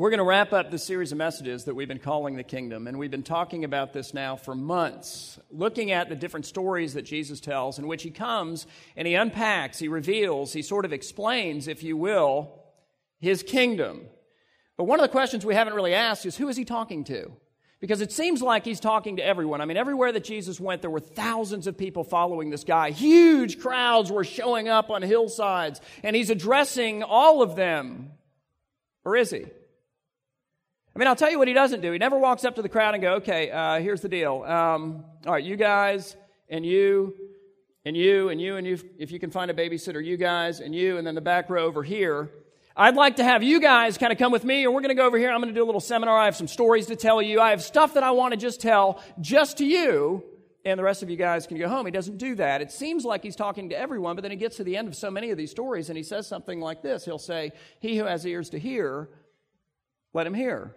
We're going to wrap up the series of messages that we've been calling the kingdom, and we've been talking about this now for months, looking at the different stories that Jesus tells, in which he comes and he unpacks, he reveals, he sort of explains, if you will, his kingdom. But one of the questions we haven't really asked is who is he talking to? Because it seems like he's talking to everyone. I mean, everywhere that Jesus went, there were thousands of people following this guy. Huge crowds were showing up on hillsides, and he's addressing all of them. Or is he? I mean, I'll tell you what he doesn't do. He never walks up to the crowd and go, okay, uh, here's the deal. Um, all right, you guys and you and you and you and you, if you can find a babysitter, you guys and you, and then the back row over here. I'd like to have you guys kind of come with me, or we're going to go over here. I'm going to do a little seminar. I have some stories to tell you. I have stuff that I want to just tell just to you, and the rest of you guys can go home. He doesn't do that. It seems like he's talking to everyone, but then he gets to the end of so many of these stories and he says something like this He'll say, He who has ears to hear, let him hear.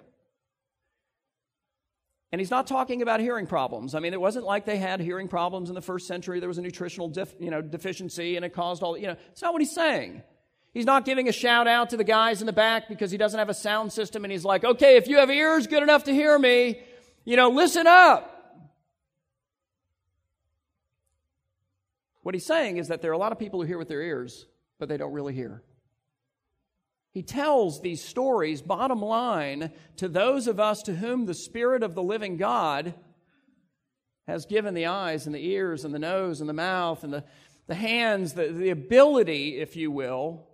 And he's not talking about hearing problems. I mean, it wasn't like they had hearing problems in the first century. There was a nutritional def, you know, deficiency and it caused all, you know, it's not what he's saying. He's not giving a shout out to the guys in the back because he doesn't have a sound system and he's like, okay, if you have ears good enough to hear me, you know, listen up. What he's saying is that there are a lot of people who hear with their ears, but they don't really hear. He tells these stories, bottom line, to those of us to whom the Spirit of the living God has given the eyes and the ears and the nose and the mouth and the, the hands, the, the ability, if you will,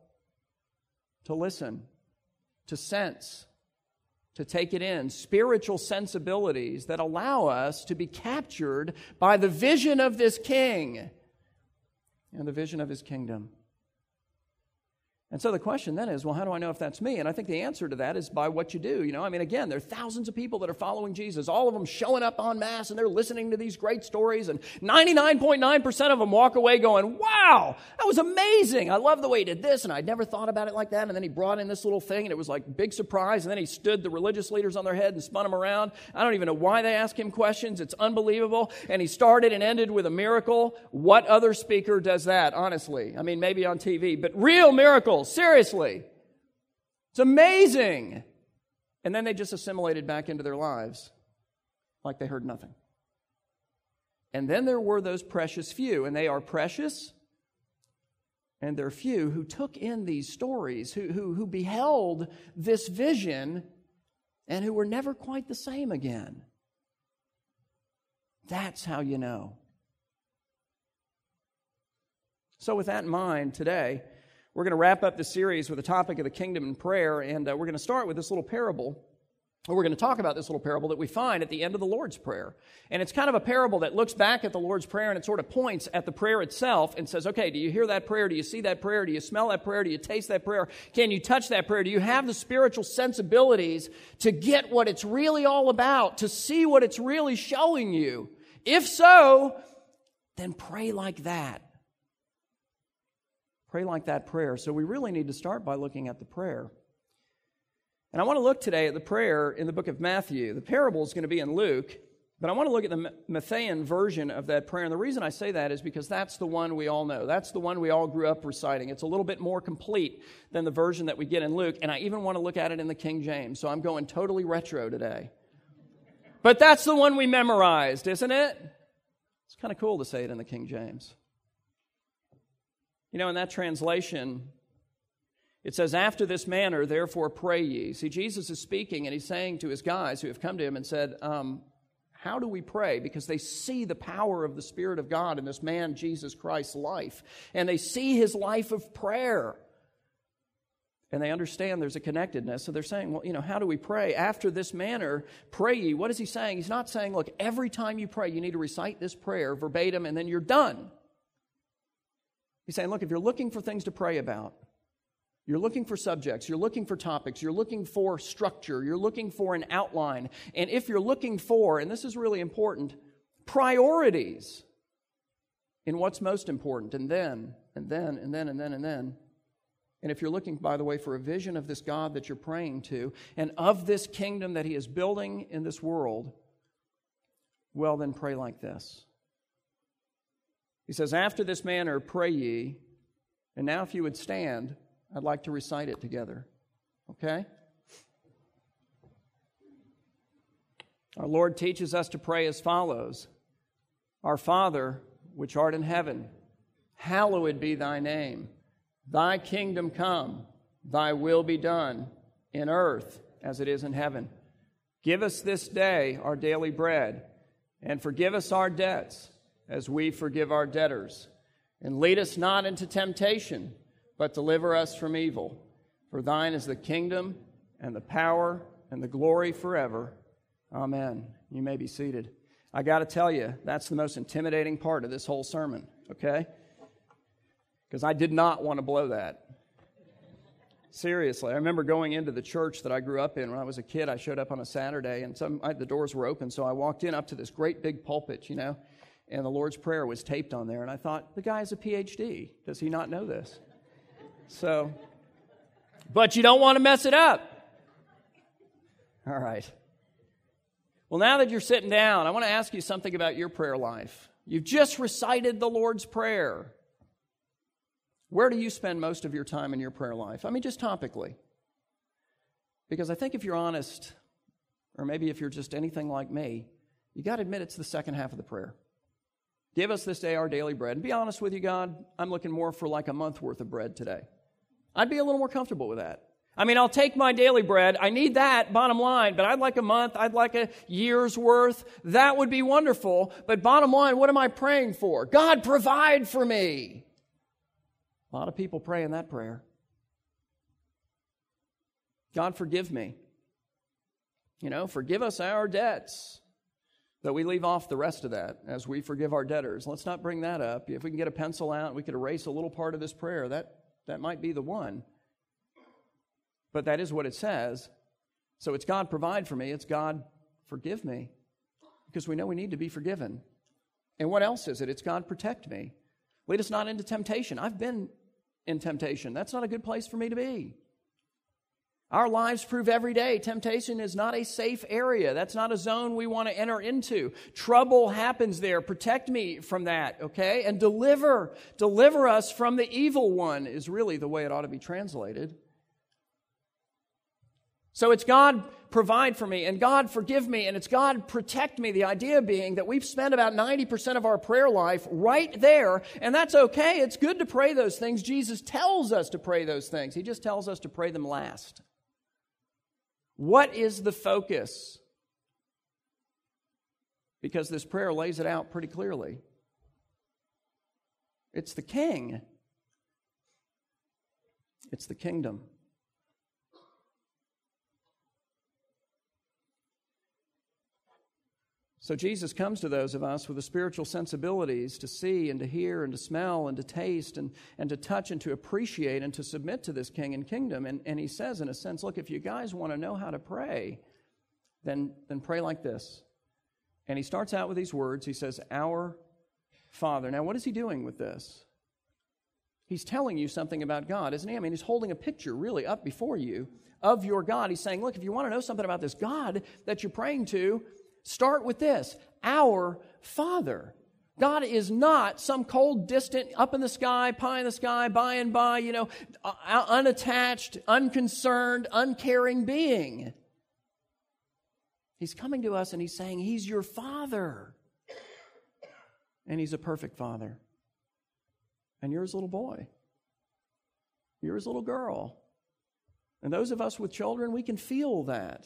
to listen, to sense, to take it in, spiritual sensibilities that allow us to be captured by the vision of this king and the vision of his kingdom. And so the question then is, well, how do I know if that's me? And I think the answer to that is by what you do. You know, I mean, again, there are thousands of people that are following Jesus, all of them showing up en masse, and they're listening to these great stories, and 99.9% of them walk away going, wow, that was amazing. I love the way he did this, and I'd never thought about it like that. And then he brought in this little thing, and it was like big surprise. And then he stood the religious leaders on their head and spun them around. I don't even know why they ask him questions. It's unbelievable. And he started and ended with a miracle. What other speaker does that, honestly? I mean, maybe on TV, but real miracles Seriously. It's amazing. And then they just assimilated back into their lives like they heard nothing. And then there were those precious few, and they are precious and they're few who took in these stories, who, who, who beheld this vision, and who were never quite the same again. That's how you know. So, with that in mind, today, we're going to wrap up the series with the topic of the kingdom and prayer, and uh, we're going to start with this little parable. We're going to talk about this little parable that we find at the end of the Lord's Prayer. And it's kind of a parable that looks back at the Lord's Prayer and it sort of points at the prayer itself and says, okay, do you hear that prayer? Do you see that prayer? Do you smell that prayer? Do you taste that prayer? Can you touch that prayer? Do you have the spiritual sensibilities to get what it's really all about, to see what it's really showing you? If so, then pray like that. Pray like that prayer. So we really need to start by looking at the prayer. And I want to look today at the prayer in the book of Matthew. The parable is going to be in Luke, but I want to look at the Matthean version of that prayer. And the reason I say that is because that's the one we all know. That's the one we all grew up reciting. It's a little bit more complete than the version that we get in Luke. And I even want to look at it in the King James. So I'm going totally retro today. But that's the one we memorized, isn't it? It's kind of cool to say it in the King James. You know, in that translation, it says, After this manner, therefore pray ye. See, Jesus is speaking and he's saying to his guys who have come to him and said, um, How do we pray? Because they see the power of the Spirit of God in this man, Jesus Christ's life. And they see his life of prayer. And they understand there's a connectedness. So they're saying, Well, you know, how do we pray? After this manner, pray ye. What is he saying? He's not saying, Look, every time you pray, you need to recite this prayer verbatim and then you're done. He's saying, look, if you're looking for things to pray about, you're looking for subjects, you're looking for topics, you're looking for structure, you're looking for an outline. And if you're looking for, and this is really important, priorities in what's most important, and then, and then, and then, and then, and then. And if you're looking, by the way, for a vision of this God that you're praying to and of this kingdom that He is building in this world, well, then pray like this. He says, After this manner pray ye. And now, if you would stand, I'd like to recite it together. Okay? Our Lord teaches us to pray as follows Our Father, which art in heaven, hallowed be thy name. Thy kingdom come, thy will be done, in earth as it is in heaven. Give us this day our daily bread, and forgive us our debts as we forgive our debtors. And lead us not into temptation, but deliver us from evil. For thine is the kingdom, and the power, and the glory forever. Amen. You may be seated. I got to tell you, that's the most intimidating part of this whole sermon, okay? Because I did not want to blow that. Seriously, I remember going into the church that I grew up in when I was a kid. I showed up on a Saturday, and some I, the doors were open, so I walked in up to this great big pulpit, you know, and the Lord's Prayer was taped on there. And I thought, the guy has a PhD. Does he not know this? So, but you don't want to mess it up. All right. Well, now that you're sitting down, I want to ask you something about your prayer life. You've just recited the Lord's Prayer. Where do you spend most of your time in your prayer life? I mean, just topically. Because I think if you're honest, or maybe if you're just anything like me, you got to admit it's the second half of the prayer. Give us this day our daily bread. And be honest with you, God, I'm looking more for like a month worth of bread today. I'd be a little more comfortable with that. I mean, I'll take my daily bread. I need that, bottom line, but I'd like a month. I'd like a year's worth. That would be wonderful. But bottom line, what am I praying for? God, provide for me. A lot of people praying that prayer. God, forgive me. You know, forgive us our debts. But we leave off the rest of that as we forgive our debtors. Let's not bring that up. If we can get a pencil out, we could erase a little part of this prayer. That, that might be the one. But that is what it says. So it's God provide for me, it's God forgive me. Because we know we need to be forgiven. And what else is it? It's God protect me. Lead us not into temptation. I've been in temptation. That's not a good place for me to be. Our lives prove every day temptation is not a safe area. That's not a zone we want to enter into. Trouble happens there. Protect me from that, okay? And deliver, deliver us from the evil one is really the way it ought to be translated. So it's God provide for me and God forgive me and it's God protect me. The idea being that we've spent about 90% of our prayer life right there and that's okay. It's good to pray those things. Jesus tells us to pray those things. He just tells us to pray them last. What is the focus? Because this prayer lays it out pretty clearly. It's the king. It's the kingdom. So Jesus comes to those of us with the spiritual sensibilities to see and to hear and to smell and to taste and, and to touch and to appreciate and to submit to this king and kingdom. And, and he says, in a sense, look, if you guys want to know how to pray, then, then pray like this. And he starts out with these words. He says, Our Father. Now, what is he doing with this? He's telling you something about God, isn't he? I mean, he's holding a picture really up before you of your God. He's saying, look, if you want to know something about this God that you're praying to, Start with this Our Father. God is not some cold, distant, up in the sky, pie in the sky, by and by, you know, unattached, unconcerned, uncaring being. He's coming to us and he's saying, He's your Father. And He's a perfect Father. And you're His little boy. You're His little girl. And those of us with children, we can feel that.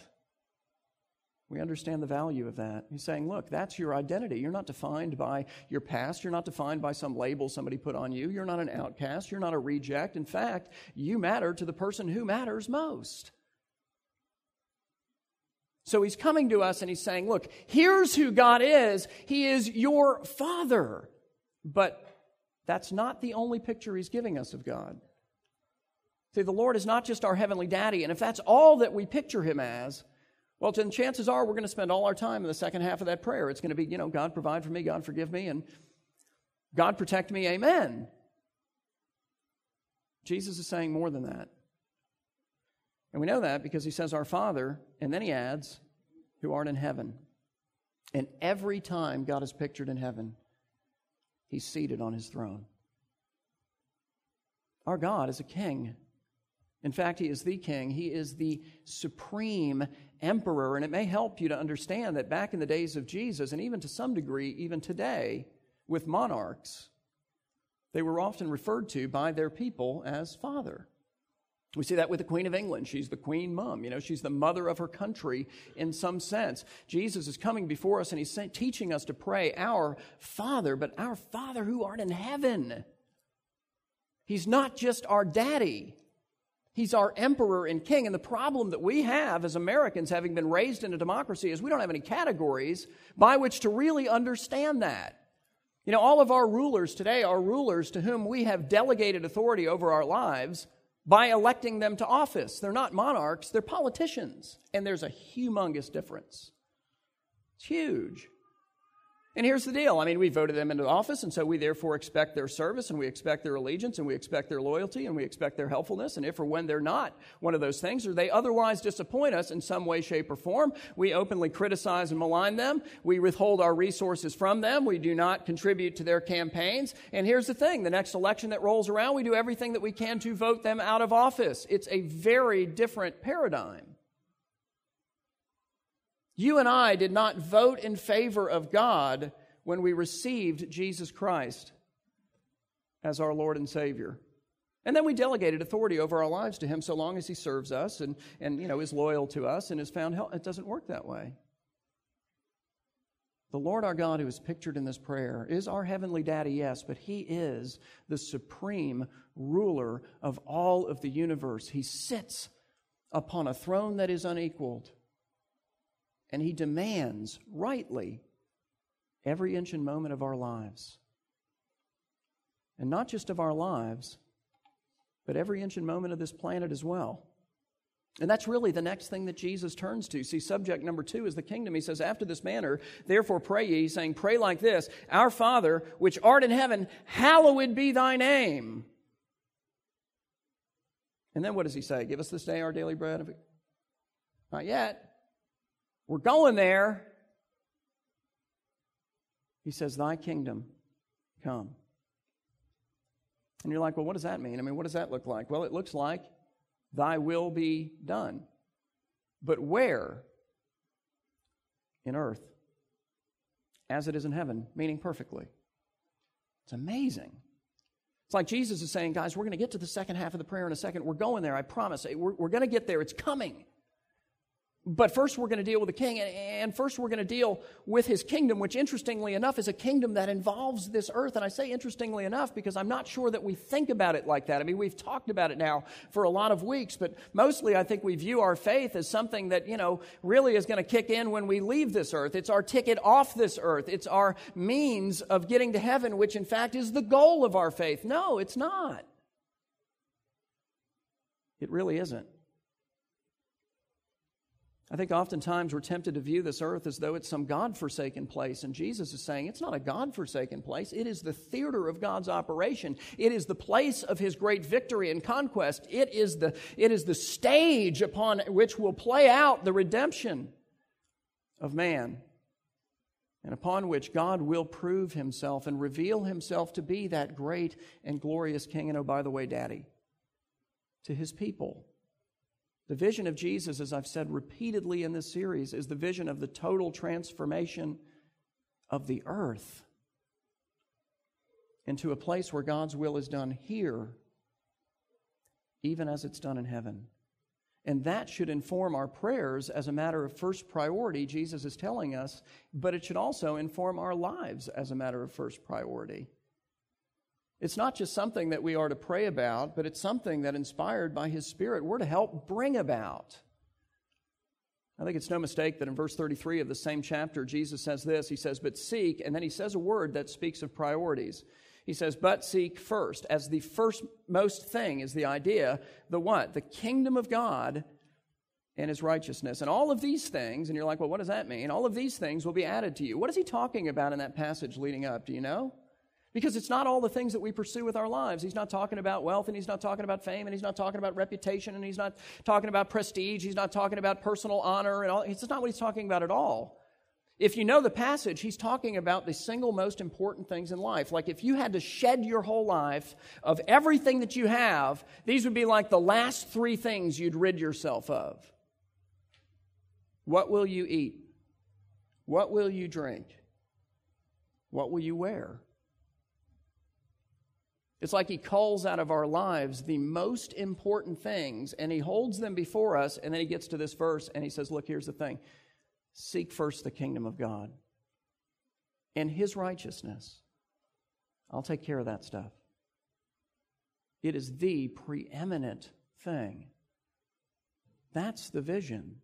We understand the value of that. He's saying, look, that's your identity. You're not defined by your past. You're not defined by some label somebody put on you. You're not an outcast. You're not a reject. In fact, you matter to the person who matters most. So he's coming to us and he's saying, look, here's who God is. He is your Father. But that's not the only picture he's giving us of God. See, the Lord is not just our heavenly daddy. And if that's all that we picture him as, well, then chances are we're going to spend all our time in the second half of that prayer. It's going to be, you know, God provide for me, God forgive me, and God protect me, amen. Jesus is saying more than that. And we know that because he says, Our Father, and then he adds, who art in heaven. And every time God is pictured in heaven, he's seated on his throne. Our God is a king. In fact, he is the king. He is the supreme emperor. And it may help you to understand that back in the days of Jesus, and even to some degree, even today, with monarchs, they were often referred to by their people as father. We see that with the Queen of England. She's the Queen Mum. You know, she's the mother of her country in some sense. Jesus is coming before us and he's teaching us to pray, Our Father, but our Father who art in heaven. He's not just our daddy. He's our emperor and king. And the problem that we have as Americans, having been raised in a democracy, is we don't have any categories by which to really understand that. You know, all of our rulers today are rulers to whom we have delegated authority over our lives by electing them to office. They're not monarchs, they're politicians. And there's a humongous difference. It's huge. And here's the deal. I mean, we voted them into office, and so we therefore expect their service, and we expect their allegiance, and we expect their loyalty, and we expect their helpfulness. And if or when they're not one of those things, or they otherwise disappoint us in some way, shape, or form, we openly criticize and malign them. We withhold our resources from them. We do not contribute to their campaigns. And here's the thing the next election that rolls around, we do everything that we can to vote them out of office. It's a very different paradigm. You and I did not vote in favor of God when we received Jesus Christ as our Lord and Savior. And then we delegated authority over our lives to Him so long as He serves us and, and you know, is loyal to us and has found help. It doesn't work that way. The Lord our God, who is pictured in this prayer, is our heavenly daddy, yes, but He is the supreme ruler of all of the universe. He sits upon a throne that is unequaled and He demands, rightly, every inch and moment of our lives. And not just of our lives, but every inch and moment of this planet as well. And that's really the next thing that Jesus turns to. See, subject number two is the kingdom. He says, After this manner, therefore pray ye, saying, Pray like this Our Father, which art in heaven, hallowed be thy name. And then what does he say? Give us this day our daily bread. Not yet. We're going there. He says, Thy kingdom come. And you're like, well, what does that mean? I mean, what does that look like? Well, it looks like thy will be done. But where? In earth, as it is in heaven, meaning perfectly. It's amazing. It's like Jesus is saying, guys, we're going to get to the second half of the prayer in a second. We're going there, I promise. We're, we're going to get there. It's coming. But first, we're going to deal with the king, and first, we're going to deal with his kingdom, which, interestingly enough, is a kingdom that involves this earth. And I say interestingly enough because I'm not sure that we think about it like that. I mean, we've talked about it now for a lot of weeks, but mostly I think we view our faith as something that, you know, really is going to kick in when we leave this earth. It's our ticket off this earth, it's our means of getting to heaven, which, in fact, is the goal of our faith. No, it's not. It really isn't. I think oftentimes we're tempted to view this earth as though it's some God forsaken place. And Jesus is saying it's not a God forsaken place. It is the theater of God's operation. It is the place of his great victory and conquest. It is the, it is the stage upon which will play out the redemption of man and upon which God will prove himself and reveal himself to be that great and glorious king. And oh, by the way, daddy, to his people. The vision of Jesus, as I've said repeatedly in this series, is the vision of the total transformation of the earth into a place where God's will is done here, even as it's done in heaven. And that should inform our prayers as a matter of first priority, Jesus is telling us, but it should also inform our lives as a matter of first priority. It's not just something that we are to pray about, but it's something that, inspired by His Spirit, we're to help bring about. I think it's no mistake that in verse 33 of the same chapter, Jesus says this He says, But seek, and then He says a word that speaks of priorities. He says, But seek first. As the first most thing is the idea, the what? The kingdom of God and his righteousness. And all of these things, and you're like, well, what does that mean? All of these things will be added to you. What is he talking about in that passage leading up? Do you know? Because it's not all the things that we pursue with our lives. He's not talking about wealth, and he's not talking about fame, and he's not talking about reputation, and he's not talking about prestige. He's not talking about personal honor, and all. It's not what he's talking about at all. If you know the passage, he's talking about the single most important things in life. Like if you had to shed your whole life of everything that you have, these would be like the last three things you'd rid yourself of. What will you eat? What will you drink? What will you wear? It's like he calls out of our lives the most important things and he holds them before us. And then he gets to this verse and he says, Look, here's the thing seek first the kingdom of God and his righteousness. I'll take care of that stuff. It is the preeminent thing. That's the vision.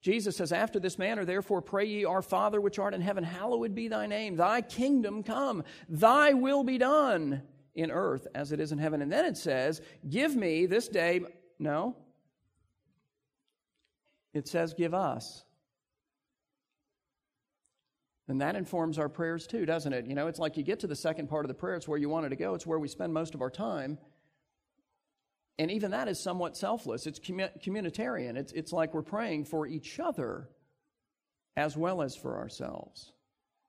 Jesus says, After this manner, therefore, pray ye, Our Father which art in heaven, hallowed be thy name. Thy kingdom come, thy will be done in earth as it is in heaven. And then it says, Give me this day. No. It says, Give us. And that informs our prayers too, doesn't it? You know, it's like you get to the second part of the prayer, it's where you wanted to go, it's where we spend most of our time. And even that is somewhat selfless. It's communitarian. It's, it's like we're praying for each other as well as for ourselves.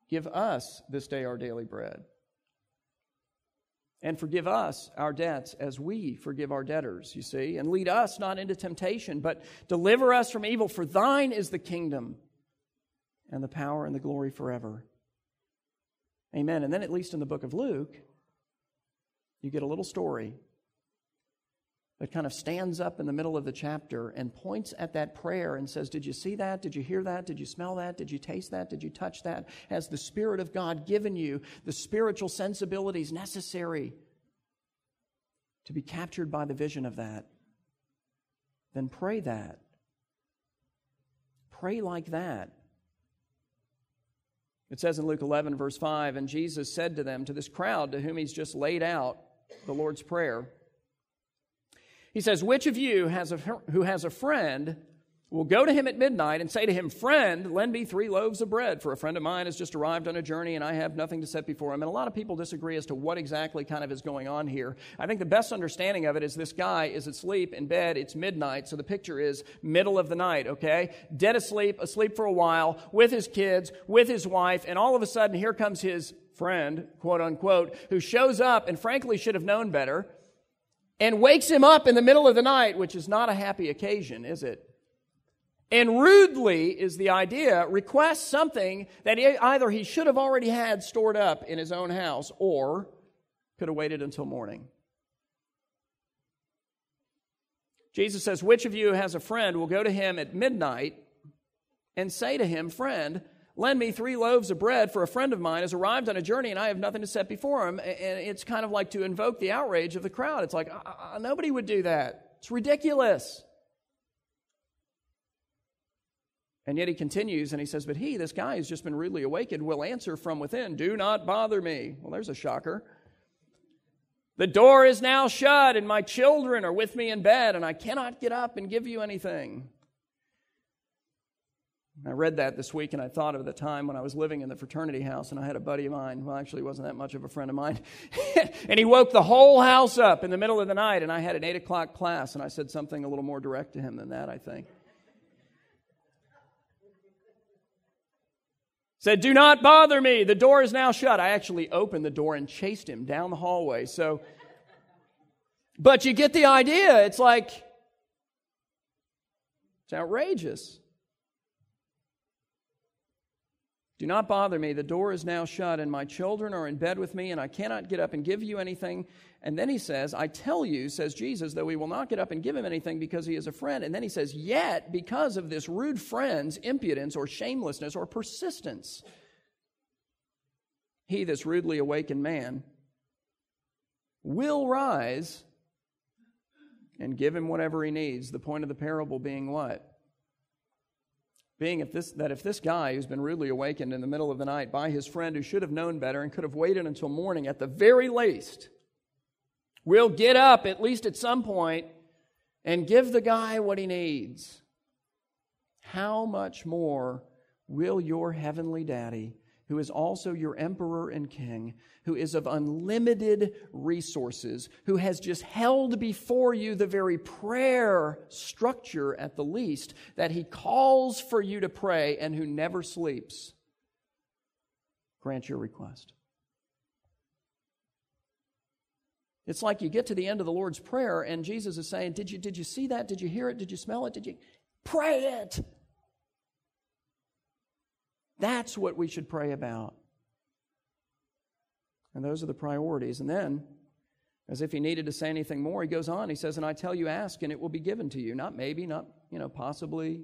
Give us this day our daily bread. And forgive us our debts as we forgive our debtors, you see. And lead us not into temptation, but deliver us from evil. For thine is the kingdom and the power and the glory forever. Amen. And then, at least in the book of Luke, you get a little story that kind of stands up in the middle of the chapter and points at that prayer and says, Did you see that? Did you hear that? Did you smell that? Did you taste that? Did you touch that? Has the Spirit of God given you the spiritual sensibilities necessary to be captured by the vision of that? Then pray that. Pray like that. It says in Luke 11, verse 5, and Jesus said to them, to this crowd to whom he's just laid out the Lord's Prayer, he says, Which of you has a, who has a friend will go to him at midnight and say to him, Friend, lend me three loaves of bread, for a friend of mine has just arrived on a journey and I have nothing to set before him. And a lot of people disagree as to what exactly kind of is going on here. I think the best understanding of it is this guy is asleep in bed, it's midnight, so the picture is middle of the night, okay? Dead asleep, asleep for a while, with his kids, with his wife, and all of a sudden here comes his friend, quote unquote, who shows up and frankly should have known better and wakes him up in the middle of the night, which is not a happy occasion, is it? And rudely is the idea, requests something that either he should have already had stored up in his own house or could have waited until morning. Jesus says, Which of you has a friend will go to him at midnight and say to him, Friend, Lend me three loaves of bread, for a friend of mine has arrived on a journey and I have nothing to set before him. And it's kind of like to invoke the outrage of the crowd. It's like, uh, nobody would do that. It's ridiculous. And yet he continues and he says, But he, this guy who's just been rudely awakened, will answer from within, Do not bother me. Well, there's a shocker. The door is now shut, and my children are with me in bed, and I cannot get up and give you anything. I read that this week and I thought of the time when I was living in the fraternity house and I had a buddy of mine, well, actually, wasn't that much of a friend of mine, and he woke the whole house up in the middle of the night and I had an 8 o'clock class and I said something a little more direct to him than that, I think. Said, Do not bother me. The door is now shut. I actually opened the door and chased him down the hallway. So, but you get the idea. It's like, it's outrageous. Do not bother me. The door is now shut, and my children are in bed with me, and I cannot get up and give you anything. And then he says, I tell you, says Jesus, though we will not get up and give him anything because he is a friend. And then he says, Yet, because of this rude friend's impudence or shamelessness or persistence, he, this rudely awakened man, will rise and give him whatever he needs. The point of the parable being what? Being if this, that if this guy who's been rudely awakened in the middle of the night by his friend who should have known better and could have waited until morning at the very least, will get up at least at some point and give the guy what he needs, how much more will your heavenly daddy, who is also your emperor and king, who is of unlimited resources, who has just held before you the very prayer structure at the least that he calls for you to pray and who never sleeps, grant your request. It's like you get to the end of the Lord's Prayer and Jesus is saying, Did you, did you see that? Did you hear it? Did you smell it? Did you pray it? That's what we should pray about. And those are the priorities. And then, as if he needed to say anything more, he goes on. He says, And I tell you, ask, and it will be given to you. Not maybe, not, you know, possibly.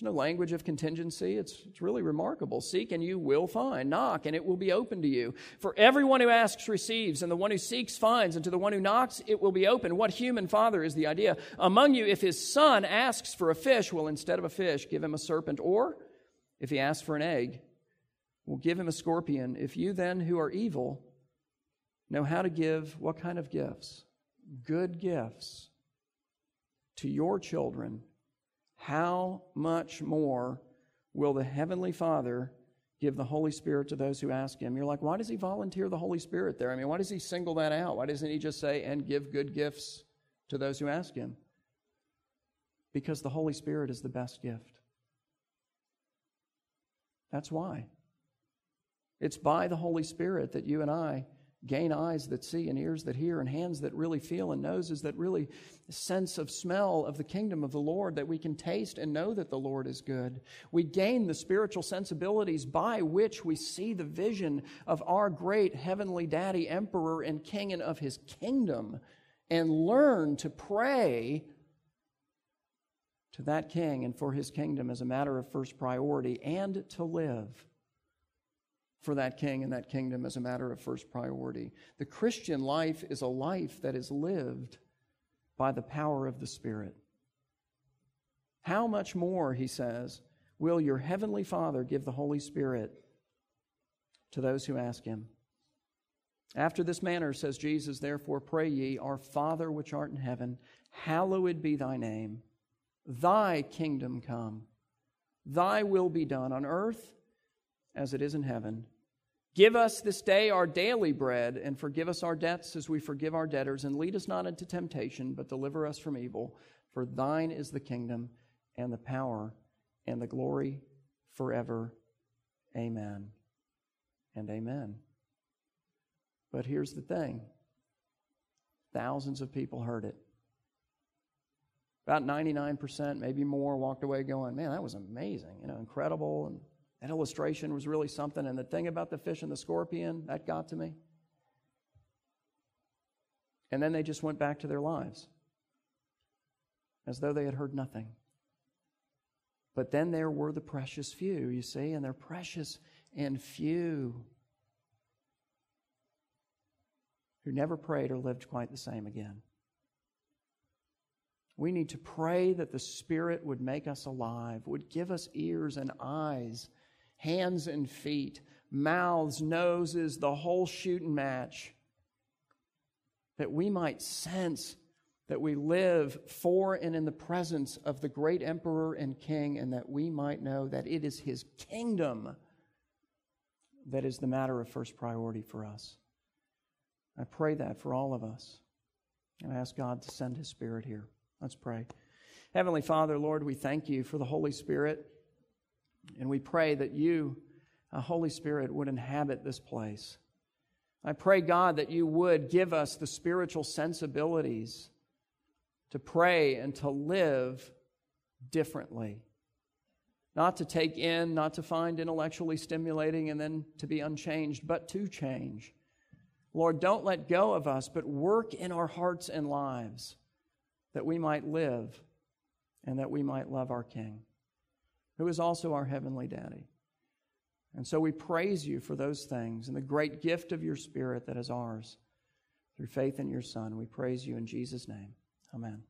There's no language of contingency. It's, it's really remarkable. Seek, and you will find. Knock, and it will be open to you. For everyone who asks receives, and the one who seeks finds, and to the one who knocks it will be open. What human father is the idea? Among you, if his son asks for a fish, will instead of a fish give him a serpent? Or if he asks for an egg, we'll give him a scorpion. If you then, who are evil, know how to give what kind of gifts? Good gifts to your children, how much more will the Heavenly Father give the Holy Spirit to those who ask Him? You're like, why does He volunteer the Holy Spirit there? I mean, why does He single that out? Why doesn't He just say, and give good gifts to those who ask Him? Because the Holy Spirit is the best gift. That's why. It's by the Holy Spirit that you and I gain eyes that see and ears that hear and hands that really feel and noses that really sense of smell of the kingdom of the Lord that we can taste and know that the Lord is good. We gain the spiritual sensibilities by which we see the vision of our great heavenly daddy, emperor and king and of his kingdom and learn to pray to that king and for his kingdom as a matter of first priority, and to live for that king and that kingdom as a matter of first priority. The Christian life is a life that is lived by the power of the Spirit. How much more, he says, will your heavenly Father give the Holy Spirit to those who ask him? After this manner, says Jesus, therefore pray ye, Our Father which art in heaven, hallowed be thy name. Thy kingdom come, thy will be done on earth as it is in heaven. Give us this day our daily bread, and forgive us our debts as we forgive our debtors, and lead us not into temptation, but deliver us from evil. For thine is the kingdom, and the power, and the glory forever. Amen and amen. But here's the thing thousands of people heard it. About 99%, maybe more, walked away going, man, that was amazing, you know, incredible. And that illustration was really something. And the thing about the fish and the scorpion, that got to me. And then they just went back to their lives as though they had heard nothing. But then there were the precious few, you see, and they're precious and few who never prayed or lived quite the same again. We need to pray that the Spirit would make us alive, would give us ears and eyes, hands and feet, mouths, noses, the whole shooting match, that we might sense that we live for and in the presence of the great emperor and king, and that we might know that it is his kingdom that is the matter of first priority for us. I pray that for all of us. And I ask God to send his spirit here. Let's pray. Heavenly Father, Lord, we thank you for the Holy Spirit. And we pray that you, uh, Holy Spirit, would inhabit this place. I pray, God, that you would give us the spiritual sensibilities to pray and to live differently. Not to take in, not to find intellectually stimulating and then to be unchanged, but to change. Lord, don't let go of us, but work in our hearts and lives that we might live and that we might love our King, who is also our Heavenly Daddy. And so we praise you for those things and the great gift of your Spirit that is ours through faith in your Son. We praise you in Jesus' name. Amen.